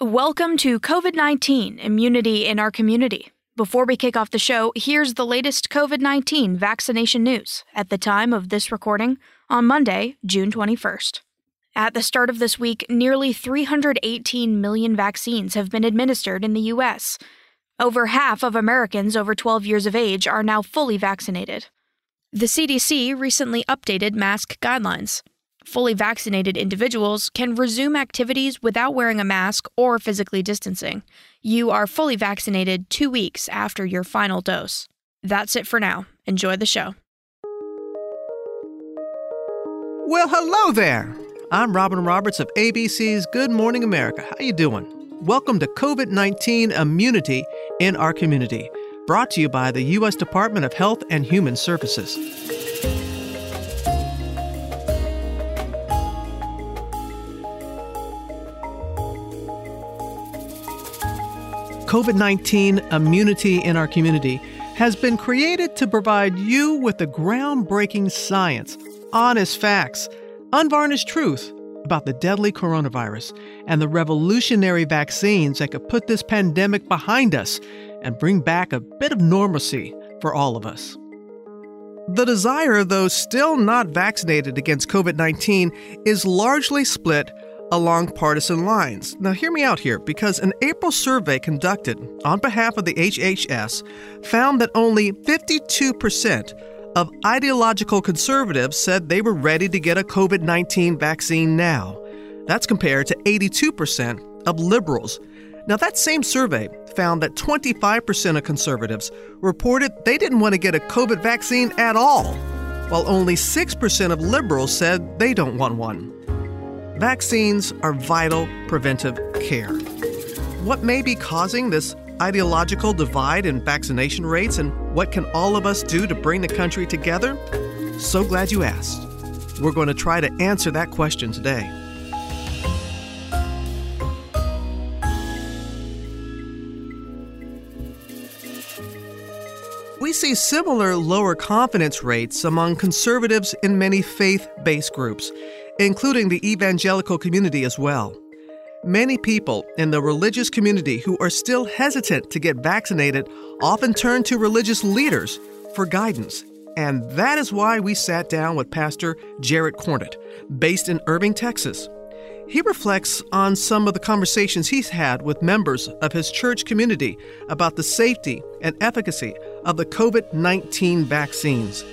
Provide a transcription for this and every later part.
Welcome to COVID 19 Immunity in Our Community. Before we kick off the show, here's the latest COVID 19 vaccination news at the time of this recording on Monday, June 21st. At the start of this week, nearly 318 million vaccines have been administered in the U.S. Over half of Americans over 12 years of age are now fully vaccinated. The CDC recently updated mask guidelines. Fully vaccinated individuals can resume activities without wearing a mask or physically distancing. You are fully vaccinated two weeks after your final dose. That's it for now. Enjoy the show. Well, hello there. I'm Robin Roberts of ABC's Good Morning America. How are you doing? Welcome to COVID-19 Immunity in Our Community, brought to you by the U.S. Department of Health and Human Services. COVID 19 immunity in our community has been created to provide you with the groundbreaking science, honest facts, unvarnished truth about the deadly coronavirus and the revolutionary vaccines that could put this pandemic behind us and bring back a bit of normalcy for all of us. The desire those still not vaccinated against COVID 19 is largely split along partisan lines. Now, hear me out here because an April survey conducted on behalf of the HHS found that only 52% of ideological conservatives said they were ready to get a COVID 19 vaccine now. That's compared to 82% of liberals. Now, that same survey found that 25% of conservatives reported they didn't want to get a COVID vaccine at all, while only 6% of liberals said they don't want one. Vaccines are vital preventive care. What may be causing this ideological divide in vaccination rates, and what can all of us do to bring the country together? So glad you asked. We're going to try to answer that question today. We see similar lower confidence rates among conservatives in many faith based groups including the evangelical community as well. Many people in the religious community who are still hesitant to get vaccinated often turn to religious leaders for guidance. And that is why we sat down with Pastor Jarrett Cornett, based in Irving, Texas. He reflects on some of the conversations he's had with members of his church community about the safety and efficacy of the COVID 19 vaccines.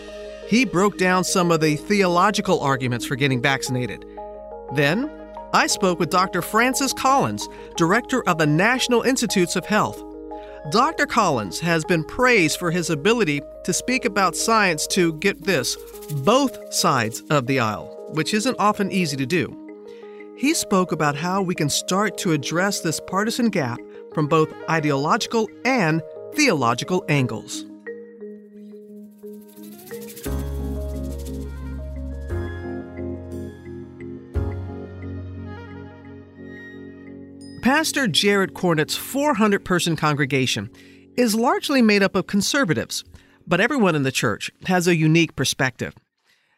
He broke down some of the theological arguments for getting vaccinated. Then, I spoke with Dr. Francis Collins, director of the National Institutes of Health. Dr. Collins has been praised for his ability to speak about science to get this, both sides of the aisle, which isn't often easy to do. He spoke about how we can start to address this partisan gap from both ideological and theological angles. Pastor Jared Cornett's 400 person congregation is largely made up of conservatives, but everyone in the church has a unique perspective.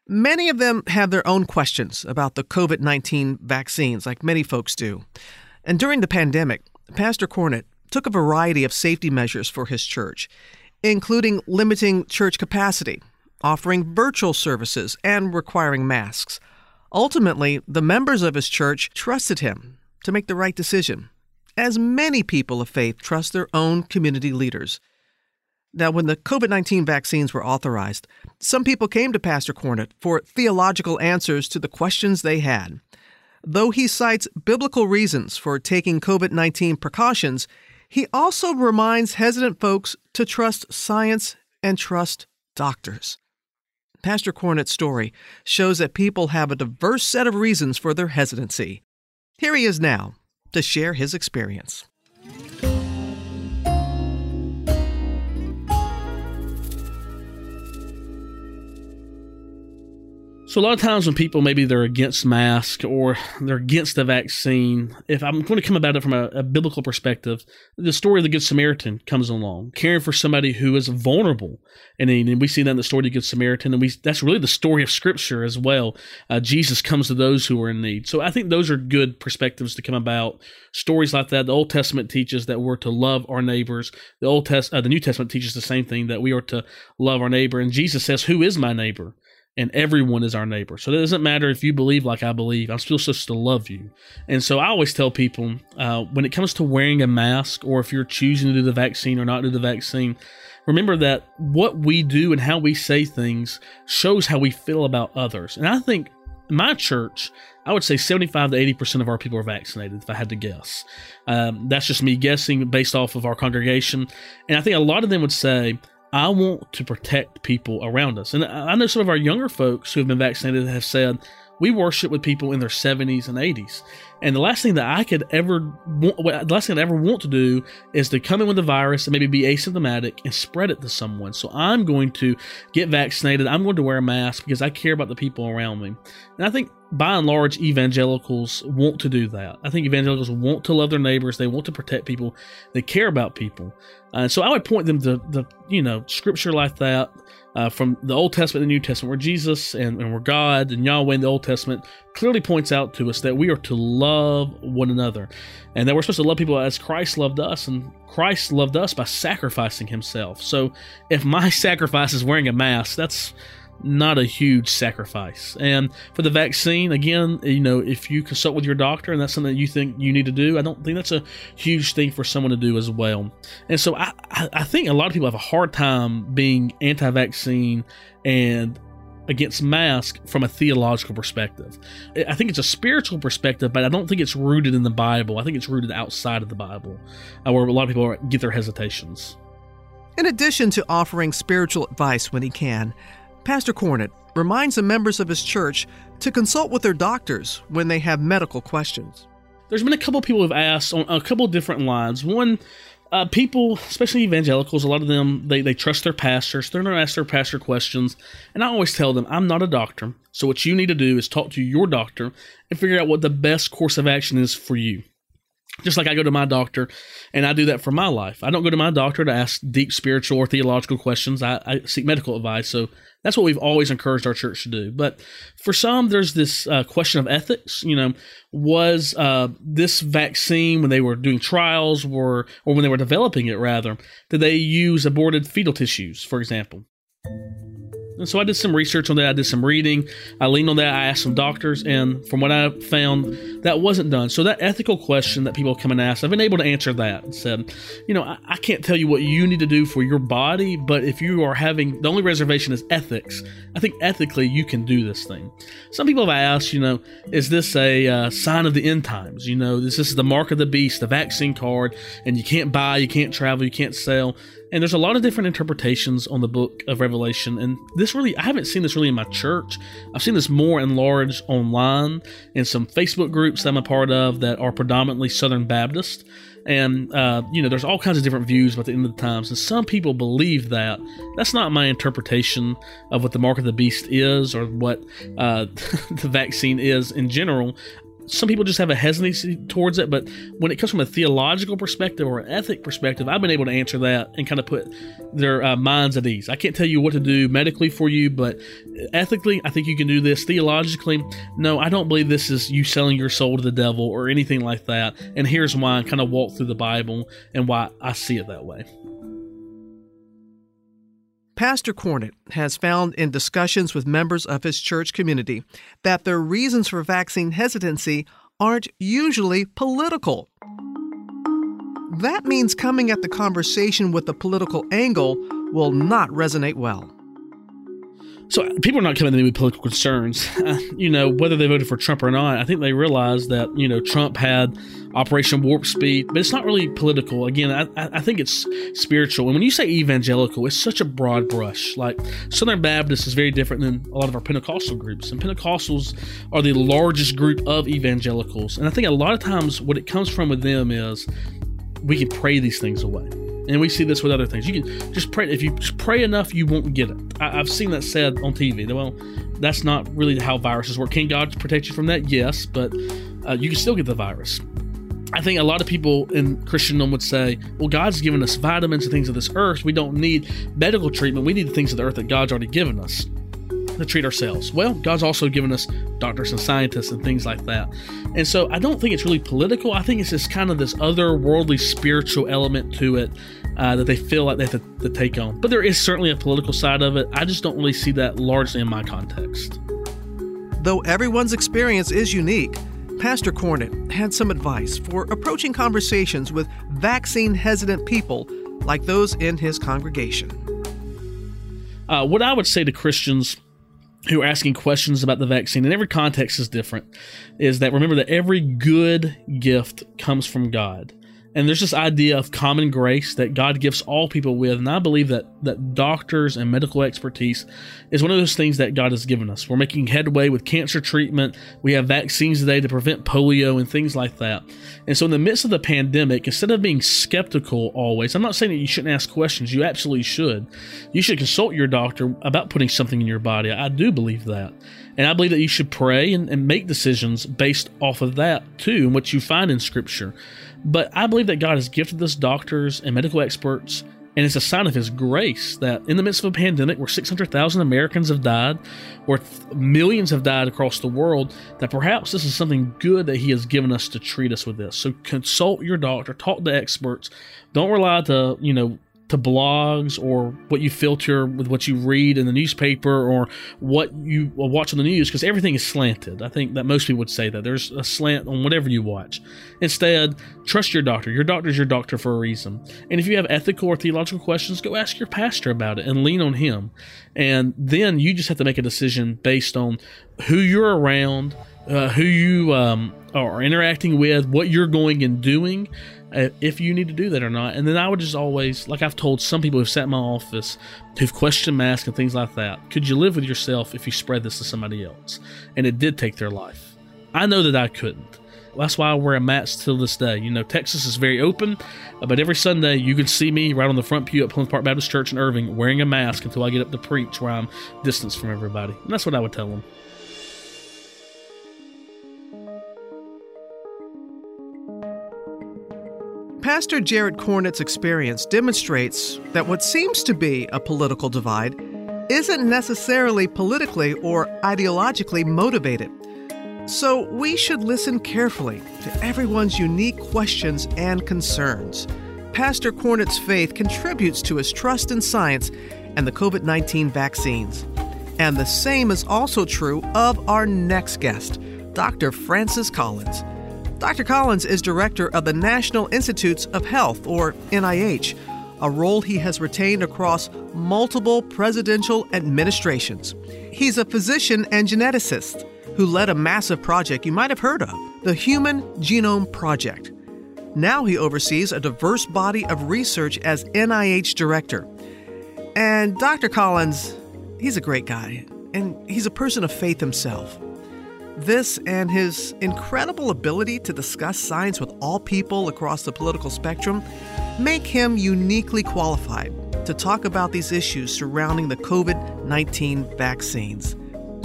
Many of them have their own questions about the COVID 19 vaccines, like many folks do. And during the pandemic, Pastor Cornett took a variety of safety measures for his church, including limiting church capacity, offering virtual services, and requiring masks. Ultimately, the members of his church trusted him to make the right decision, as many people of faith trust their own community leaders. Now, when the COVID 19 vaccines were authorized, some people came to Pastor Cornett for theological answers to the questions they had. Though he cites biblical reasons for taking COVID 19 precautions, he also reminds hesitant folks to trust science and trust doctors. Pastor Cornett's story shows that people have a diverse set of reasons for their hesitancy. Here he is now to share his experience. So a lot of times when people maybe they're against mask or they're against the vaccine, if I'm going to come about it from a, a, biblical perspective, the story of the Good Samaritan comes along, caring for somebody who is vulnerable, and, and we see that in the story of the Good Samaritan, and we that's really the story of Scripture as well. Uh, Jesus comes to those who are in need. So I think those are good perspectives to come about stories like that. The Old Testament teaches that we're to love our neighbors. The Old Test, uh, the New Testament teaches the same thing that we are to love our neighbor, and Jesus says, "Who is my neighbor?" And everyone is our neighbor. So it doesn't matter if you believe like I believe, I'm still supposed to love you. And so I always tell people uh, when it comes to wearing a mask or if you're choosing to do the vaccine or not do the vaccine, remember that what we do and how we say things shows how we feel about others. And I think my church, I would say 75 to 80% of our people are vaccinated, if I had to guess. Um, that's just me guessing based off of our congregation. And I think a lot of them would say, I want to protect people around us. And I know some of our younger folks who have been vaccinated have said, we worship with people in their 70s and 80s. And the last thing that I could ever the last thing I ever want to do is to come in with the virus and maybe be asymptomatic and spread it to someone. So I'm going to get vaccinated. I'm going to wear a mask because I care about the people around me. And I think by and large, evangelicals want to do that. I think evangelicals want to love their neighbors. They want to protect people. They care about people. Uh, so I would point them to the, you know, scripture like that uh, from the Old Testament and the New Testament, where Jesus and, and where God and Yahweh in the Old Testament clearly points out to us that we are to love one another and that we're supposed to love people as Christ loved us. And Christ loved us by sacrificing himself. So if my sacrifice is wearing a mask, that's not a huge sacrifice. And for the vaccine, again, you know, if you consult with your doctor and that's something that you think you need to do, I don't think that's a huge thing for someone to do as well. And so I, I think a lot of people have a hard time being anti vaccine and against mask from a theological perspective. I think it's a spiritual perspective, but I don't think it's rooted in the Bible. I think it's rooted outside of the Bible, uh, where a lot of people get their hesitations. In addition to offering spiritual advice when he can, Pastor Cornett reminds the members of his church to consult with their doctors when they have medical questions. There's been a couple people who've asked on a couple different lines. One, uh, people, especially evangelicals, a lot of them they, they trust their pastors. They're going to ask their pastor questions, and I always tell them, I'm not a doctor, so what you need to do is talk to your doctor and figure out what the best course of action is for you. Just like I go to my doctor and I do that for my life. I don't go to my doctor to ask deep spiritual or theological questions. I, I seek medical advice. So that's what we've always encouraged our church to do. But for some, there's this uh, question of ethics. You know, was uh, this vaccine when they were doing trials, were or when they were developing it rather, did they use aborted fetal tissues, for example? And so I did some research on that. I did some reading. I leaned on that. I asked some doctors, and from what I found, that wasn't done. So that ethical question that people come and ask, I've been able to answer that and said, you know, I, I can't tell you what you need to do for your body, but if you are having the only reservation is ethics, I think ethically you can do this thing. Some people have asked, you know, is this a uh, sign of the end times? You know, this, this is the mark of the beast, the vaccine card, and you can't buy, you can't travel, you can't sell. And there's a lot of different interpretations on the book of Revelation. And this really, I haven't seen this really in my church. I've seen this more enlarged online in some Facebook groups that I'm a part of that are predominantly Southern Baptist. And, uh, you know, there's all kinds of different views about the end of the times. And some people believe that. That's not my interpretation of what the mark of the beast is or what uh, the vaccine is in general some people just have a hesitancy towards it, but when it comes from a theological perspective or an ethic perspective, I've been able to answer that and kind of put their uh, minds at ease. I can't tell you what to do medically for you, but ethically, I think you can do this. Theologically, no, I don't believe this is you selling your soul to the devil or anything like that. And here's why I kind of walk through the Bible and why I see it that way. Pastor Cornett has found in discussions with members of his church community that their reasons for vaccine hesitancy aren't usually political. That means coming at the conversation with a political angle will not resonate well. So people are not coming to me with political concerns. You know, whether they voted for Trump or not, I think they realize that, you know, Trump had Operation Warp Speed, but it's not really political. Again, I, I think it's spiritual. And when you say evangelical, it's such a broad brush. Like Southern Baptist is very different than a lot of our Pentecostal groups. And Pentecostals are the largest group of evangelicals. And I think a lot of times what it comes from with them is we can pray these things away And we see this with other things. You can just pray. If you just pray enough, you won't get it. I, have seen that said on TV. Well, that's not really how viruses work. Can God protect you from that? Yes, but uh, you can still get the virus. I think a lot of people in Christendom would say, well, God's given us vitamins and things of this earth. We don't need medical treatment. We need the things of the earth that God's already given us to treat ourselves. Well, God's also given us doctors and scientists and things like that. And so I don't think it's really political. I think it's just kind of this otherworldly spiritual element to it uh, that they feel like they have to, to take on. But there is certainly a political side of it. I just don't really see that largely in my context. Though everyone's experience is unique, Pastor Cornett had some advice for approaching conversations with vaccine hesitant people like those in his congregation. Uh, what I would say to Christians who are asking questions about the vaccine, and every context is different, is that remember that every good gift comes from God. And there's this idea of common grace that God gives all people with. And I believe that, that doctors and medical expertise is one of those things that God has given us. We're making headway with cancer treatment. We have vaccines today to prevent polio and things like that. And so, in the midst of the pandemic, instead of being skeptical always, I'm not saying that you shouldn't ask questions. You absolutely should. You should consult your doctor about putting something in your body. I do believe that. And I believe that you should pray and, and make decisions based off of that too, and what you find in Scripture. But I believe that God has gifted us doctors and medical experts, and it's a sign of His grace that in the midst of a pandemic where 600,000 Americans have died, or millions have died across the world, that perhaps this is something good that He has given us to treat us with this. So consult your doctor, talk to experts. Don't rely to, you know, to blogs or what you filter with what you read in the newspaper or what you watch on the news because everything is slanted. I think that most people would say that there's a slant on whatever you watch. Instead, trust your doctor. Your doctor is your doctor for a reason. And if you have ethical or theological questions, go ask your pastor about it and lean on him. And then you just have to make a decision based on who you're around, uh, who you um, are interacting with, what you're going and doing, if you need to do that or not. And then I would just always, like I've told some people who've sat in my office who've questioned masks and things like that, could you live with yourself if you spread this to somebody else? And it did take their life. I know that I couldn't. That's why I wear a mask till this day. You know, Texas is very open, uh, but every Sunday you can see me right on the front pew at Plymouth Park Baptist Church in Irving wearing a mask until I get up to preach where I'm distanced from everybody. And that's what I would tell them. Pastor Jared Cornett's experience demonstrates that what seems to be a political divide isn't necessarily politically or ideologically motivated. So we should listen carefully to everyone's unique questions and concerns. Pastor Cornett's faith contributes to his trust in science and the COVID 19 vaccines. And the same is also true of our next guest, Dr. Francis Collins. Dr. Collins is director of the National Institutes of Health, or NIH, a role he has retained across multiple presidential administrations. He's a physician and geneticist who led a massive project you might have heard of, the Human Genome Project. Now he oversees a diverse body of research as NIH director. And Dr. Collins, he's a great guy, and he's a person of faith himself. This and his incredible ability to discuss science with all people across the political spectrum make him uniquely qualified to talk about these issues surrounding the COVID 19 vaccines.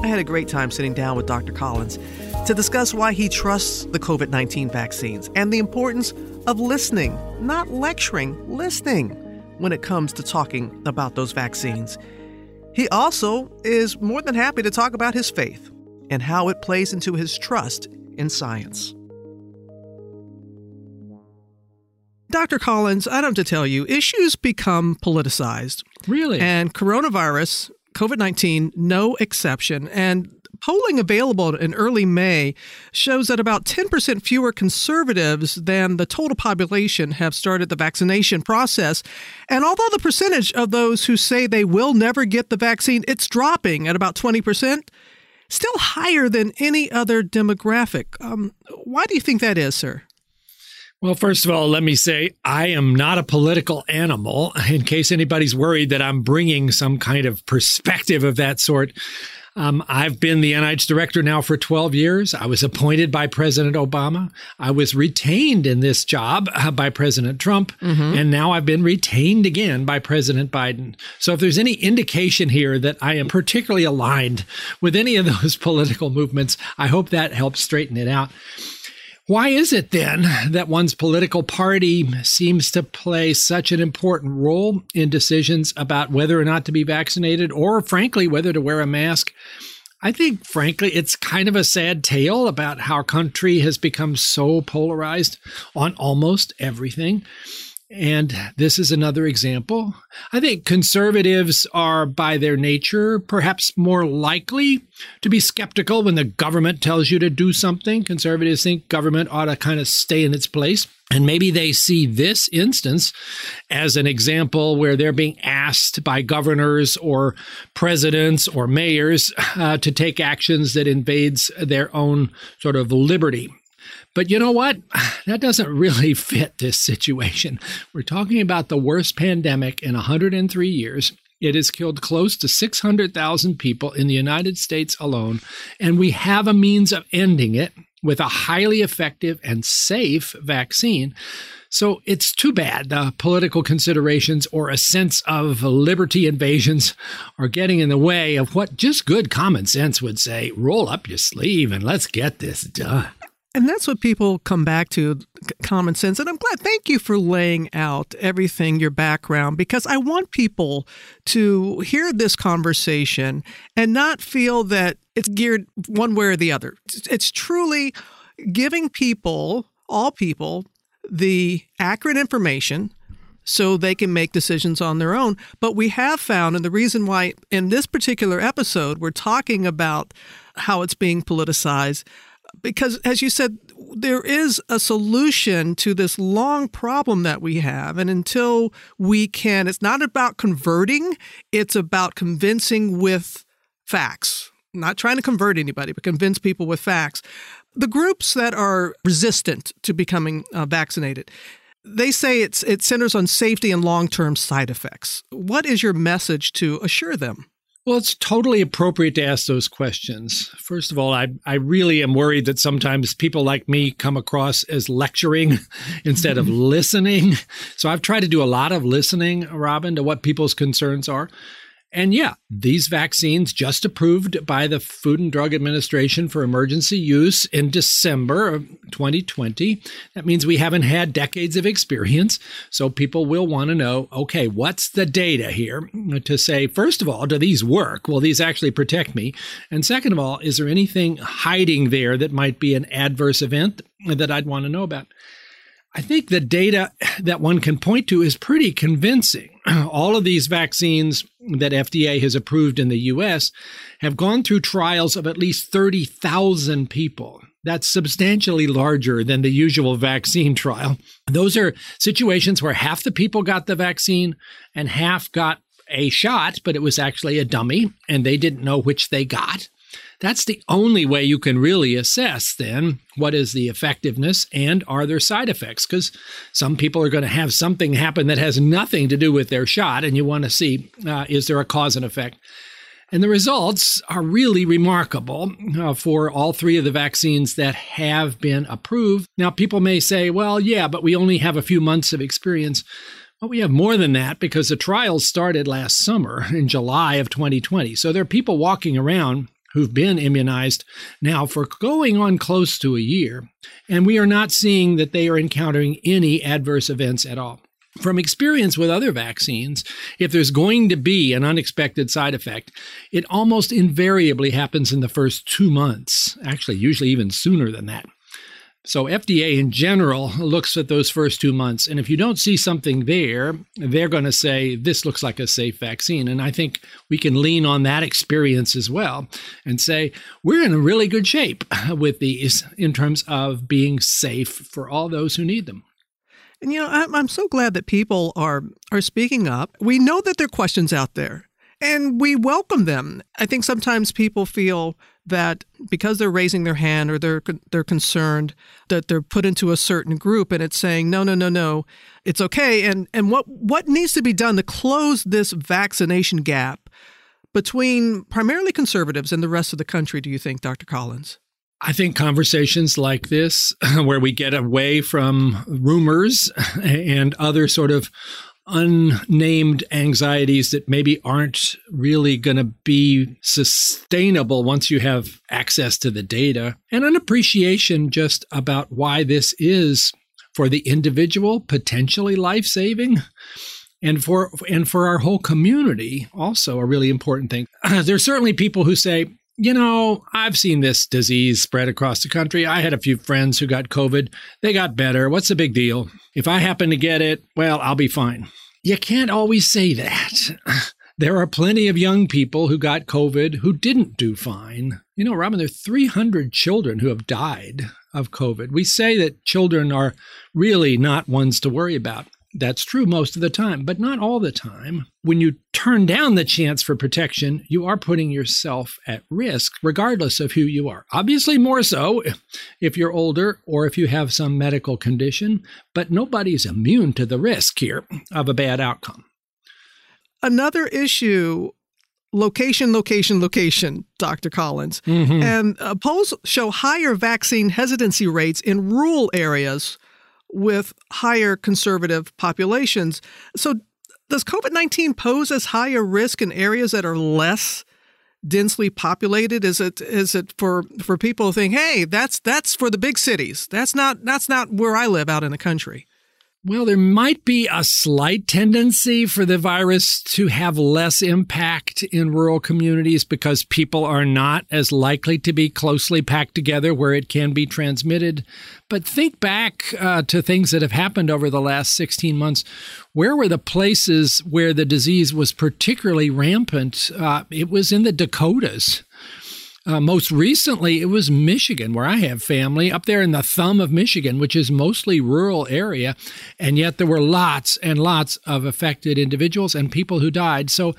I had a great time sitting down with Dr. Collins to discuss why he trusts the COVID 19 vaccines and the importance of listening, not lecturing, listening when it comes to talking about those vaccines. He also is more than happy to talk about his faith and how it plays into his trust in science. Dr. Collins, I don't have to tell you, issues become politicized. Really? And coronavirus, COVID 19, no exception. And polling available in early May shows that about 10% fewer conservatives than the total population have started the vaccination process. And although the percentage of those who say they will never get the vaccine, it's dropping at about 20%, still higher than any other demographic. Um, why do you think that is, sir? Well, first of all, let me say I am not a political animal. In case anybody's worried that I'm bringing some kind of perspective of that sort, Um, I've been the NIH director now for 12 years. I was appointed by President Obama. I was retained in this job uh, by President Trump. Mm-hmm. And now I've been retained again by President Biden. So if there's any indication here that I am particularly aligned with any of those political movements, I hope that helps straighten it out. Why is it then that one's political party seems to play such an important role in decisions about whether or not to be vaccinated or, frankly, whether to wear a mask? I think, frankly, it's kind of a sad tale about how our country has become so polarized on almost everything. And this is another example. I think conservatives are, by their nature, perhaps more likely to be skeptical when the government tells you to do something. Conservatives think government ought to kind of stay in its place. And maybe they see this instance as an example where they're being asked by governors or presidents or mayors uh, to take actions that invades their own sort of liberty. But you know what? That doesn't really fit this situation. We're talking about the worst pandemic in 103 years. It has killed close to 600,000 people in the United States alone, and we have a means of ending it with a highly effective and safe vaccine. So it's too bad the political considerations or a sense of liberty invasions are getting in the way of what just good common sense would say roll up your sleeve and let's get this done. And that's what people come back to common sense. And I'm glad, thank you for laying out everything, your background, because I want people to hear this conversation and not feel that it's geared one way or the other. It's truly giving people, all people, the accurate information so they can make decisions on their own. But we have found, and the reason why in this particular episode we're talking about how it's being politicized because as you said there is a solution to this long problem that we have. And until we can it's not about converting it's about convincing with facts. Not trying to convert anybody but convince people with facts. The groups that are resistant to becoming uh, vaccinated they say it's it centers on safety and long-term side effects. What is your message to assure them well, it's totally appropriate to ask those questions. First of all, I, I really am worried that sometimes people like me come across as lecturing instead of listening. So I've tried to do a lot of listening, Robin, to what people's concerns are. And yeah, these vaccines just approved by the Food and Drug Administration for emergency use in December of 2020. That means we haven't had decades of experience. So people will want to know okay, what's the data here to say, first of all, do these work? Will these actually protect me? And second of all, is there anything hiding there that might be an adverse event that I'd want to know about? I think the data that one can point to is pretty convincing. All of these vaccines that FDA has approved in the US have gone through trials of at least 30,000 people. That's substantially larger than the usual vaccine trial. Those are situations where half the people got the vaccine and half got a shot, but it was actually a dummy and they didn't know which they got. That's the only way you can really assess then what is the effectiveness and are there side effects? Because some people are going to have something happen that has nothing to do with their shot, and you want to see uh, is there a cause and effect. And the results are really remarkable uh, for all three of the vaccines that have been approved. Now, people may say, well, yeah, but we only have a few months of experience. Well, we have more than that because the trials started last summer in July of 2020. So there are people walking around who've been immunized now for going on close to a year, and we are not seeing that they are encountering any adverse events at all. From experience with other vaccines, if there's going to be an unexpected side effect, it almost invariably happens in the first two months, actually, usually even sooner than that. So FDA in general looks at those first two months. And if you don't see something there, they're going to say, this looks like a safe vaccine. And I think we can lean on that experience as well and say, we're in a really good shape with these in terms of being safe for all those who need them. And you know, I'm so glad that people are are speaking up. We know that there are questions out there, and we welcome them. I think sometimes people feel that because they're raising their hand or they're they're concerned that they're put into a certain group and it's saying no no no no it's okay and and what what needs to be done to close this vaccination gap between primarily conservatives and the rest of the country, do you think, Dr. Collins? I think conversations like this, where we get away from rumors and other sort of unnamed anxieties that maybe aren't really going to be sustainable once you have access to the data, and an appreciation just about why this is for the individual potentially life saving and for and for our whole community also a really important thing. There's certainly people who say you know, I've seen this disease spread across the country. I had a few friends who got COVID. They got better. What's the big deal? If I happen to get it, well, I'll be fine. You can't always say that. There are plenty of young people who got COVID who didn't do fine. You know, Robin, there are 300 children who have died of COVID. We say that children are really not ones to worry about. That's true most of the time, but not all the time. When you turn down the chance for protection, you are putting yourself at risk, regardless of who you are. Obviously, more so if you're older or if you have some medical condition, but nobody's immune to the risk here of a bad outcome. Another issue location, location, location, Dr. Collins. Mm-hmm. And uh, polls show higher vaccine hesitancy rates in rural areas with higher conservative populations. So, does COVID 19 pose as high a risk in areas that are less? densely populated is it is it for for people who think hey that's that's for the big cities that's not that's not where i live out in the country well, there might be a slight tendency for the virus to have less impact in rural communities because people are not as likely to be closely packed together where it can be transmitted. But think back uh, to things that have happened over the last 16 months. Where were the places where the disease was particularly rampant? Uh, it was in the Dakotas. Uh, most recently, it was Michigan, where I have family up there in the thumb of Michigan, which is mostly rural area, and yet there were lots and lots of affected individuals and people who died. So,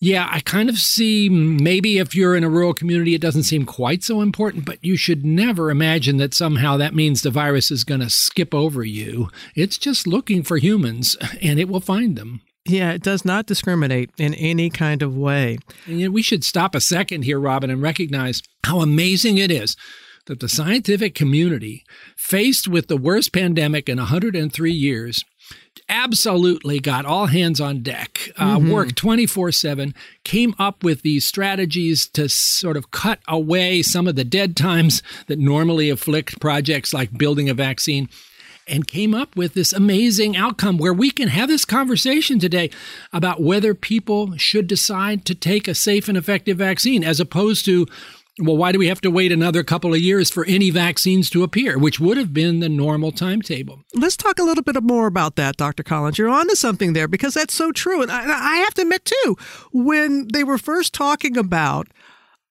yeah, I kind of see maybe if you're in a rural community, it doesn't seem quite so important, but you should never imagine that somehow that means the virus is going to skip over you. It's just looking for humans, and it will find them. Yeah, it does not discriminate in any kind of way. And we should stop a second here, Robin, and recognize how amazing it is that the scientific community, faced with the worst pandemic in 103 years, absolutely got all hands on deck, uh, mm-hmm. worked 24 7, came up with these strategies to sort of cut away some of the dead times that normally afflict projects like building a vaccine and came up with this amazing outcome where we can have this conversation today about whether people should decide to take a safe and effective vaccine as opposed to well, why do we have to wait another couple of years for any vaccines to appear, which would have been the normal timetable? Let's talk a little bit more about that, Dr. Collins. You're onto something there because that's so true. And I, I have to admit, too, when they were first talking about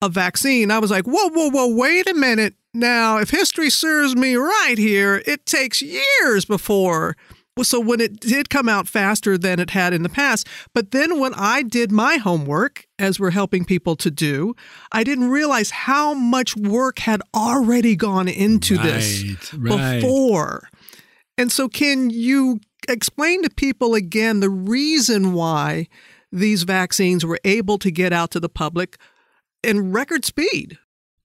a vaccine, I was like, whoa, whoa, whoa, wait a minute. Now, if history serves me right here, it takes years before. So when it did come out faster than it had in the past, but then when I did my homework, as we're helping people to do, I didn't realize how much work had already gone into right, this right. before. And so, can you explain to people again the reason why these vaccines were able to get out to the public in record speed?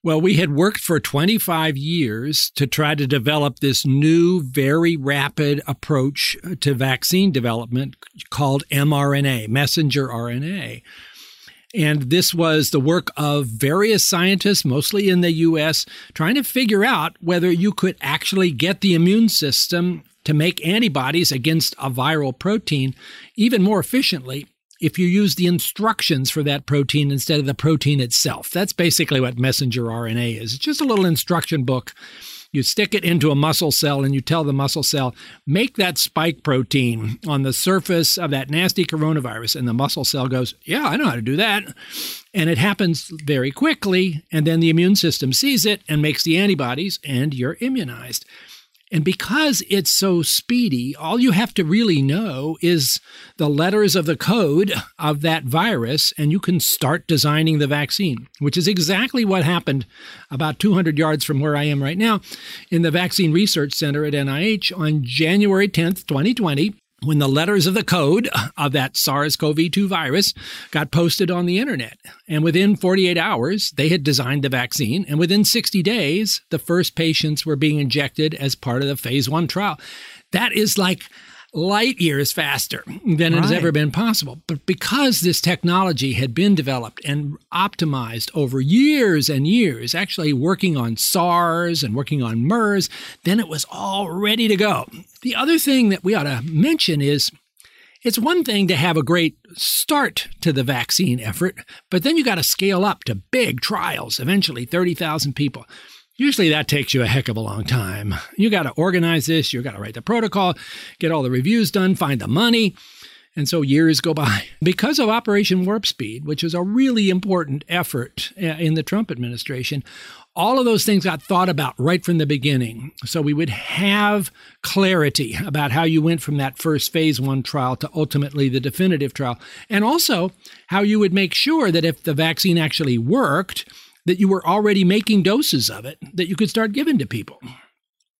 Well, we had worked for 25 years to try to develop this new, very rapid approach uh, to vaccine development called mRNA, messenger RNA. And this was the work of various scientists, mostly in the US, trying to figure out whether you could actually get the immune system to make antibodies against a viral protein even more efficiently if you use the instructions for that protein instead of the protein itself. That's basically what messenger RNA is. It's just a little instruction book. You stick it into a muscle cell and you tell the muscle cell, make that spike protein on the surface of that nasty coronavirus. And the muscle cell goes, Yeah, I know how to do that. And it happens very quickly. And then the immune system sees it and makes the antibodies, and you're immunized. And because it's so speedy, all you have to really know is the letters of the code of that virus, and you can start designing the vaccine, which is exactly what happened about 200 yards from where I am right now in the Vaccine Research Center at NIH on January 10th, 2020 when the letters of the code of that SARS CoV 2 virus got posted on the internet. And within 48 hours, they had designed the vaccine. And within 60 days, the first patients were being injected as part of the phase one trial. That is like light years faster than right. it has ever been possible. But because this technology had been developed and optimized over years and years, actually working on SARS and working on MERS, then it was all ready to go. The other thing that we ought to mention is it's one thing to have a great start to the vaccine effort, but then you got to scale up to big trials, eventually 30,000 people. Usually that takes you a heck of a long time. You got to organize this, you got to write the protocol, get all the reviews done, find the money. And so years go by. Because of Operation Warp Speed, which was a really important effort uh, in the Trump administration, all of those things got thought about right from the beginning. So we would have clarity about how you went from that first phase one trial to ultimately the definitive trial. And also how you would make sure that if the vaccine actually worked, that you were already making doses of it that you could start giving to people.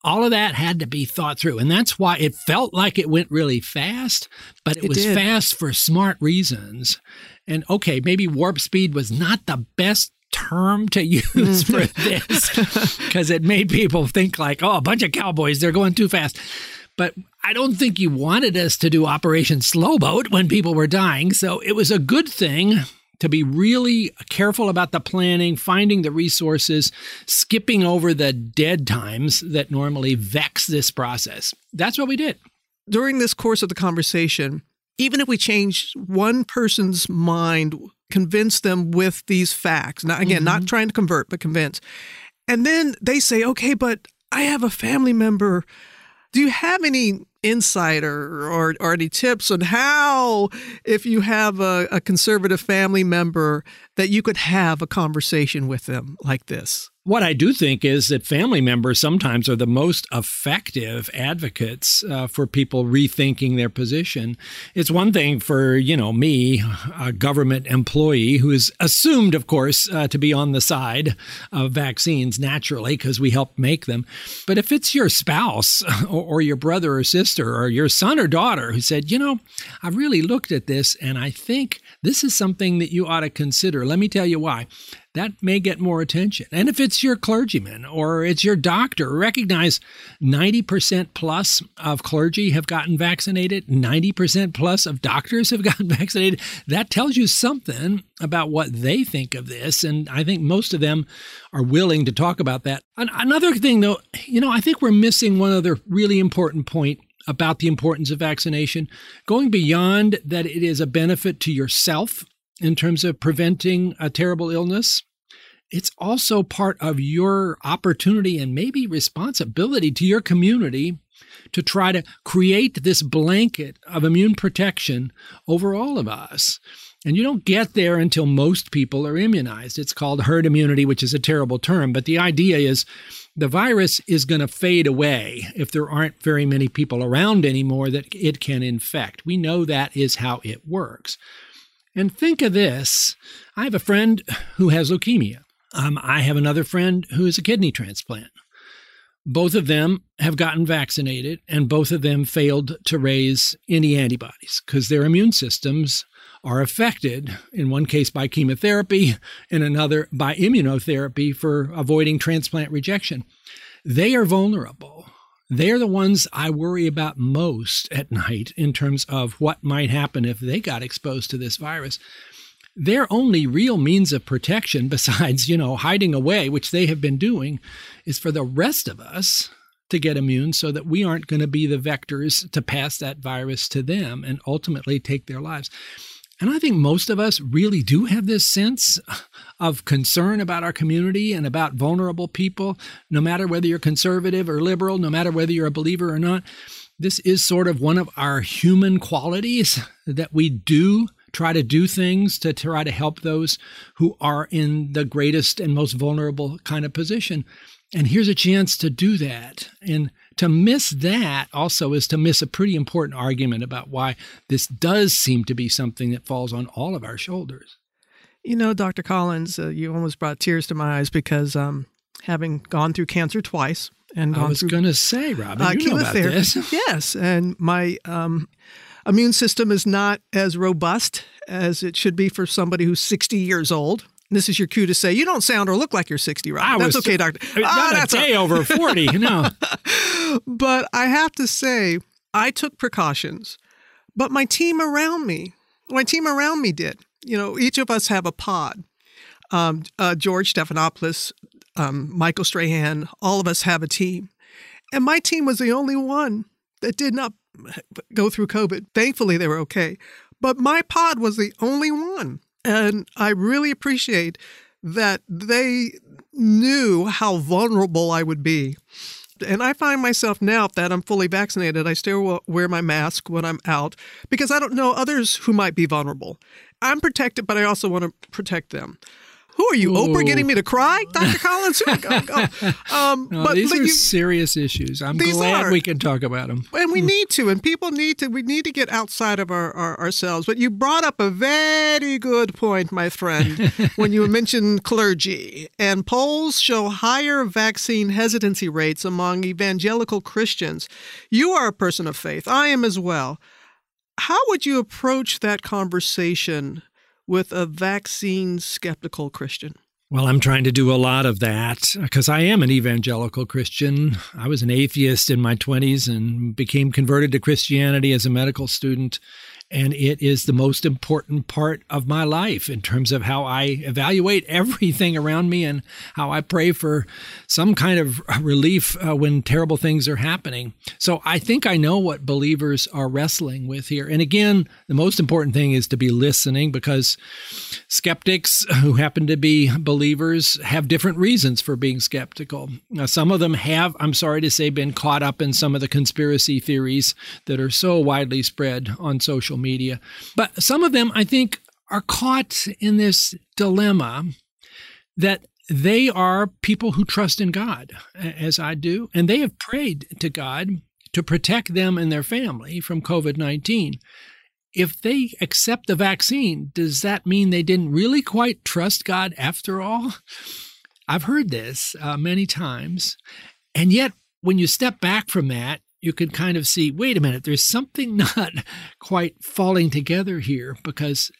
All of that had to be thought through. And that's why it felt like it went really fast, but it, it was did. fast for smart reasons. And okay, maybe warp speed was not the best term to use for mm. this because it made people think like, oh, a bunch of cowboys, they're going too fast. But I don't think you wanted us to do Operation Slowboat when people were dying. So it was a good thing to be really careful about the planning, finding the resources, skipping over the dead times that normally vex this process. That's what we did. During this course of the conversation, even if we change one person's mind, convince them with these facts, now again, mm-hmm. not trying to convert, but convince, and then they say, okay, but I have a family member. Do you have any insight or, or, or any tips on how, if you have a, a conservative family member, that you could have a conversation with them like this? What I do think is that family members sometimes are the most effective advocates uh, for people rethinking their position. It's one thing for, you know, me, a government employee who is assumed, of course, uh, to be on the side of vaccines naturally because we help make them. But if it's your spouse or, or your brother or sister or your son or daughter who said, you know, I really looked at this and I think this is something that you ought to consider. Let me tell you why that may get more attention. And if it's your clergyman or it's your doctor, recognize 90% plus of clergy have gotten vaccinated, 90% plus of doctors have gotten vaccinated. That tells you something about what they think of this. And I think most of them are willing to talk about that. Another thing, though, you know, I think we're missing one other really important point about the importance of vaccination, going beyond that it is a benefit to yourself in terms of preventing a terrible illness. It's also part of your opportunity and maybe responsibility to your community to try to create this blanket of immune protection over all of us. And you don't get there until most people are immunized. It's called herd immunity, which is a terrible term, but the idea is the virus is going to fade away if there aren't very many people around anymore that it can infect. We know that is how it works. And think of this I have a friend who has leukemia. Um, I have another friend who is a kidney transplant. Both of them have gotten vaccinated, and both of them failed to raise any antibodies because their immune systems are affected, in one case by chemotherapy, in another by immunotherapy for avoiding transplant rejection. They are vulnerable. They're the ones I worry about most at night in terms of what might happen if they got exposed to this virus. Their only real means of protection, besides, you know, hiding away, which they have been doing, is for the rest of us to get immune so that we aren't going to be the vectors to pass that virus to them and ultimately take their lives. And I think most of us really do have this sense of concern about our community and about vulnerable people, no matter whether you're conservative or liberal, no matter whether you're a believer or not. This is sort of one of our human qualities that we do try to do things to try to help those who are in the greatest and most vulnerable kind of position. And here's a chance to do that. And to miss that also is to miss a pretty important argument about why this does seem to be something that falls on all of our shoulders. You know, Dr. Collins, uh, you almost brought tears to my eyes because um, having gone through cancer twice and I was going to say, Robin, uh, you know about this. Yes, and my um, immune system is not as robust as it should be for somebody who's 60 years old. This is your cue to say you don't sound or look like you're 60, right? I that's was- okay, doctor. I mean, Ah, not that's a day over 40, you know. but I have to say, I took precautions, but my team around me, my team around me did. You know, each of us have a pod. Um, uh, George Stephanopoulos, um, Michael Strahan, all of us have a team. And my team was the only one that did not go through COVID. Thankfully, they were okay. But my pod was the only one. And I really appreciate that they knew how vulnerable I would be. And I find myself now that I'm fully vaccinated, I still wear my mask when I'm out because I don't know others who might be vulnerable. I'm protected, but I also want to protect them. Who are you, Oprah, getting me to cry, Dr. Collins? Who- go- go. Um, No, but, these but are you, serious issues. I'm glad are. we can talk about them. and we need to, and people need to. We need to get outside of our, our ourselves. But you brought up a very good point, my friend, when you mentioned clergy. And polls show higher vaccine hesitancy rates among evangelical Christians. You are a person of faith. I am as well. How would you approach that conversation with a vaccine skeptical Christian? Well, I'm trying to do a lot of that because I am an evangelical Christian. I was an atheist in my 20s and became converted to Christianity as a medical student. And it is the most important part of my life in terms of how I evaluate everything around me and how I pray for some kind of relief uh, when terrible things are happening. So I think I know what believers are wrestling with here. And again, the most important thing is to be listening because skeptics who happen to be believers have different reasons for being skeptical. Now, some of them have, I'm sorry to say, been caught up in some of the conspiracy theories that are so widely spread on social media. But some of them, I think, are caught in this dilemma that they are people who trust in God, as I do, and they have prayed to God to protect them and their family from COVID 19 if they accept the vaccine, does that mean they didn't really quite trust God after all? I've heard this uh, many times. And yet, when you step back from that, you can kind of see wait a minute, there's something not quite falling together here because.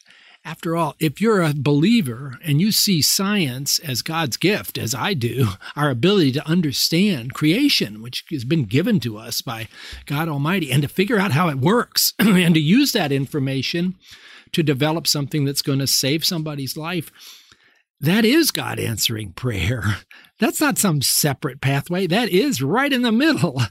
After all, if you're a believer and you see science as God's gift, as I do, our ability to understand creation, which has been given to us by God Almighty, and to figure out how it works and to use that information to develop something that's going to save somebody's life, that is God answering prayer. That's not some separate pathway. That is right in the middle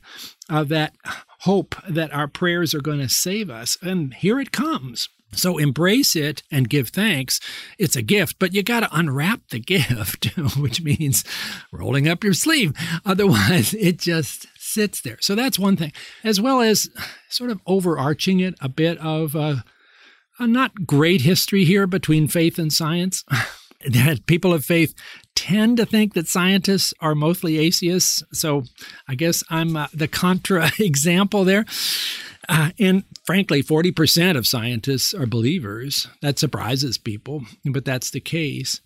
of that hope that our prayers are going to save us. And here it comes. So embrace it and give thanks. It's a gift, but you got to unwrap the gift, which means rolling up your sleeve. Otherwise, it just sits there. So that's one thing, as well as sort of overarching it a bit of a, a not great history here between faith and science. That people of faith tend to think that scientists are mostly atheists. So I guess I'm uh, the contra example there. Uh, and frankly, 40% of scientists are believers. That surprises people, but that's the case.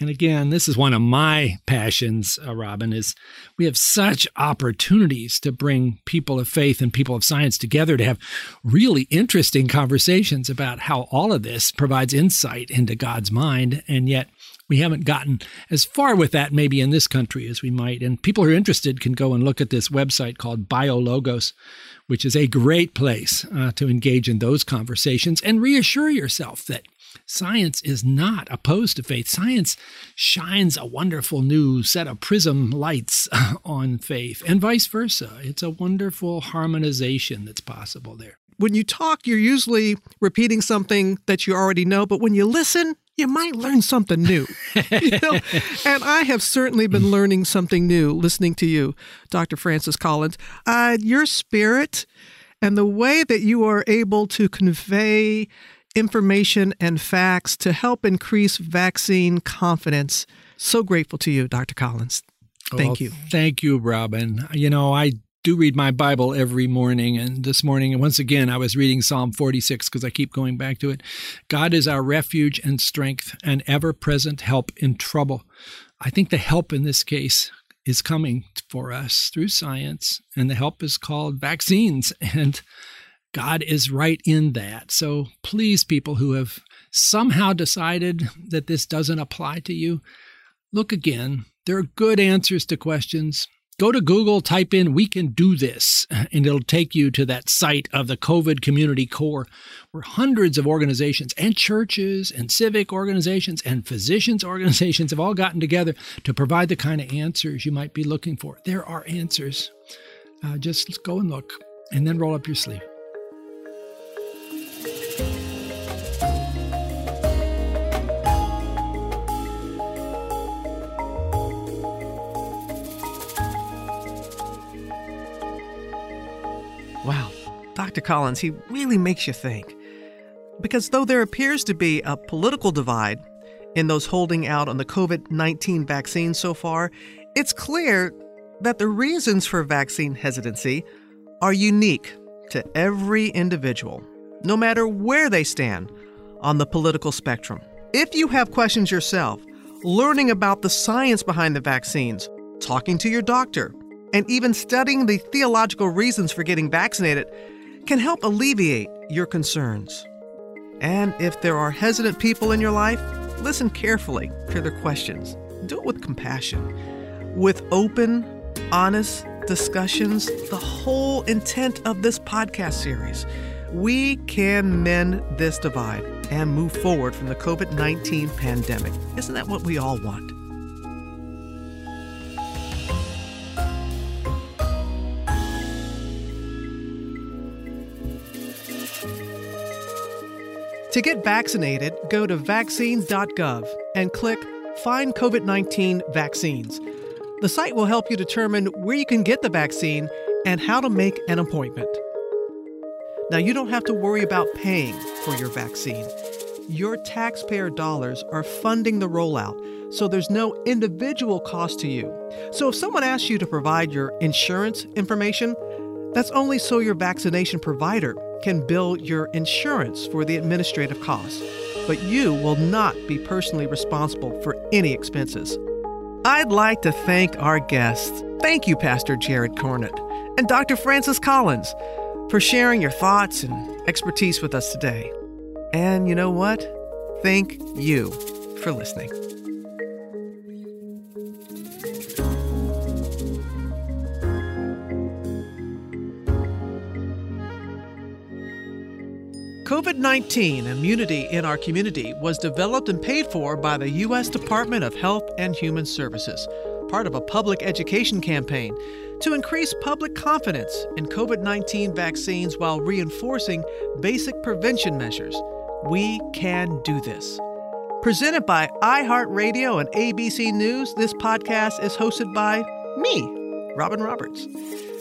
And again, this is one of my passions, uh, Robin, is we have such opportunities to bring people of faith and people of science together to have really interesting conversations about how all of this provides insight into God's mind. And yet we haven't gotten as far with that maybe in this country as we might. And people who are interested can go and look at this website called BioLogos, which is a great place uh, to engage in those conversations and reassure yourself that science is not opposed to faith. Science shines a wonderful new set of prism lights on faith, and vice versa. It's a wonderful harmonization that's possible there. When you talk, you're usually repeating something that you already know, but when you listen, you might learn something new. you know? And I have certainly been learning something new listening to you, Dr. Francis Collins. Uh, your spirit and the way that you are able to convey information and facts to help increase vaccine confidence. So grateful to you, Dr. Collins. Thank Well, you. Thank you, Robin. You know, I do read my Bible every morning. And this morning, once again, I was reading Psalm 46 because I keep going back to it. God is our refuge and strength and ever present help in trouble. I think the help in this case is coming for us through science, and the help is called vaccines. And God is right in that. So please, people who have somehow decided that this doesn't apply to you, look again. There are good answers to questions. Go to Google, type in, we can do this, and it'll take you to that site of the COVID Community Corps, where hundreds of organizations and churches and civic organizations and physicians organizations have all gotten together to provide the kind of answers you might be looking for. There are answers. Uh, just go and look, and then roll up your sleeve. Dr. Collins, he really makes you think. Because though there appears to be a political divide in those holding out on the COVID 19 vaccine so far, it's clear that the reasons for vaccine hesitancy are unique to every individual, no matter where they stand on the political spectrum. If you have questions yourself, learning about the science behind the vaccines, talking to your doctor, and even studying the theological reasons for getting vaccinated can help alleviate your concerns. And if there are hesitant people in your life, listen carefully to their questions. Do it with compassion. With open, honest discussions, the whole intent of this podcast series, we can mend this divide and move forward from the COVID 19 pandemic. Isn't that what we all want? To get vaccinated, go to vaccines.gov and click Find COVID 19 Vaccines. The site will help you determine where you can get the vaccine and how to make an appointment. Now, you don't have to worry about paying for your vaccine. Your taxpayer dollars are funding the rollout, so there's no individual cost to you. So, if someone asks you to provide your insurance information, that's only so your vaccination provider can bill your insurance for the administrative costs, but you will not be personally responsible for any expenses. I'd like to thank our guests. Thank you, Pastor Jared Cornett and Dr. Francis Collins, for sharing your thoughts and expertise with us today. And you know what? Thank you for listening. COVID 19 Immunity in Our Community was developed and paid for by the U.S. Department of Health and Human Services, part of a public education campaign to increase public confidence in COVID 19 vaccines while reinforcing basic prevention measures. We can do this. Presented by iHeartRadio and ABC News, this podcast is hosted by me, Robin Roberts.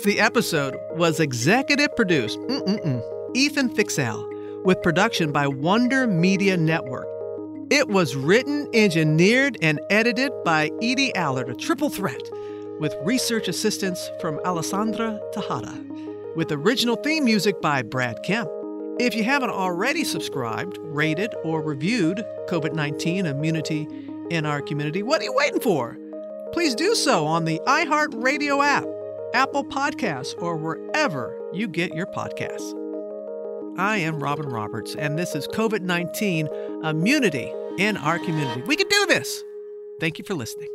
The episode was executive produced, Ethan Fixell with production by Wonder Media Network. It was written, engineered, and edited by Edie Allard, a triple threat, with research assistance from Alessandra Tejada, with original theme music by Brad Kemp. If you haven't already subscribed, rated, or reviewed COVID 19 immunity in our community, what are you waiting for? Please do so on the iHeartRadio app, Apple Podcasts, or wherever you get your podcasts. I am Robin Roberts, and this is COVID 19 Immunity in Our Community. We can do this. Thank you for listening.